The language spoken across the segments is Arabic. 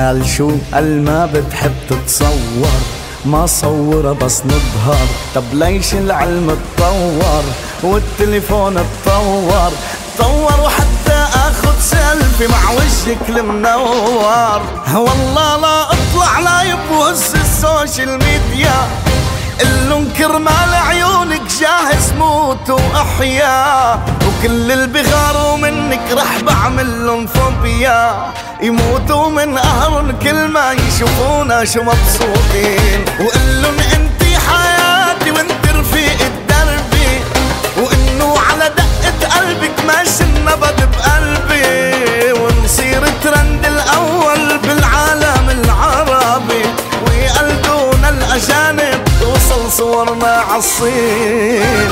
قال شو قال ما بتحب تتصور؟ ما صورة بس نظهر. طب ليش العلم اتطور والتليفون اتطور؟ اتطور وحتى آخذ سيلفي مع وجهك المنور. والله لا أطلع live وهز ال social media. اللون كرمال عيونك جاهز موت وأحيا وكل اللي بغاروا منك رح بعمل لهم فوبيا. يموتوا من قهر كل ما يشوفونا شو مبسوطين. وقل لهم صورنا عالصين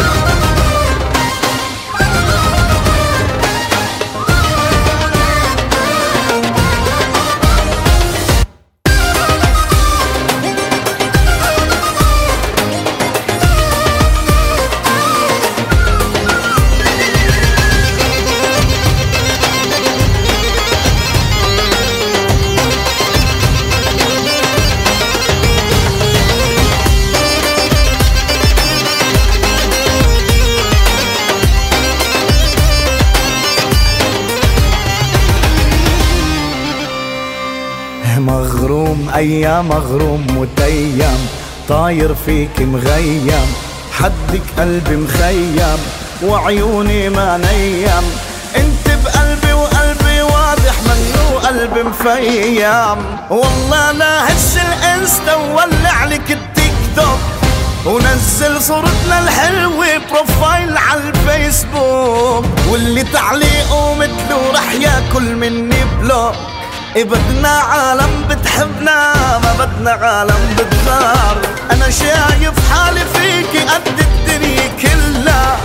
مغروم أيام مغروم متيم. طاير فيك مغيم حدك قلبي مخيم وعيوني ما نيم. انت بقلبي وقلبي واضح منه قلبي مفيم. والله لا هش الانستا وولع لك التيك توك. ونزل صورتنا الحلوة بروفايل على الفيسبوك. واللي تعليقه مثله رح ياكل مني بلوك. بدنا عالم بتحبنا ما بدنا عالم بتغار أنا شايف حالي فيكي قد الدنيا كلها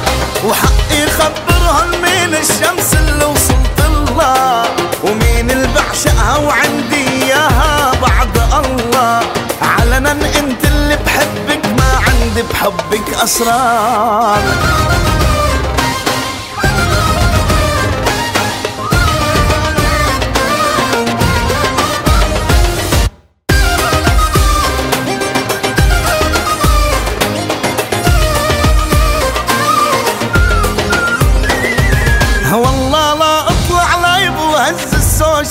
وحقي خبرهن مين الشمس اللي وصلت لها ومين اللي بعشقها وعندي إياها؟ بعد الله. علنا أنت اللي بحبك ما عندي بحبك أسرار.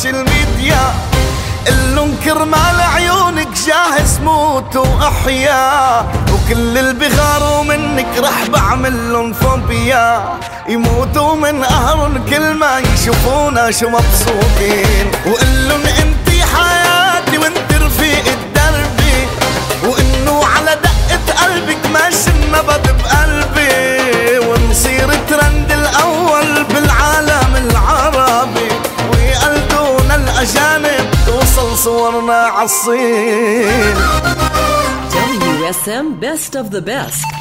ال social media اللون كرمال عيونك جاهز موت وأحيا. وكل اللي بغاروا منك رح بعمل لهم فوبيا. يموتوا من قهر كل ما يشوفونا شو مبسوطين. وقل لهم توصل صورنا عالصين WSM Best of the Best.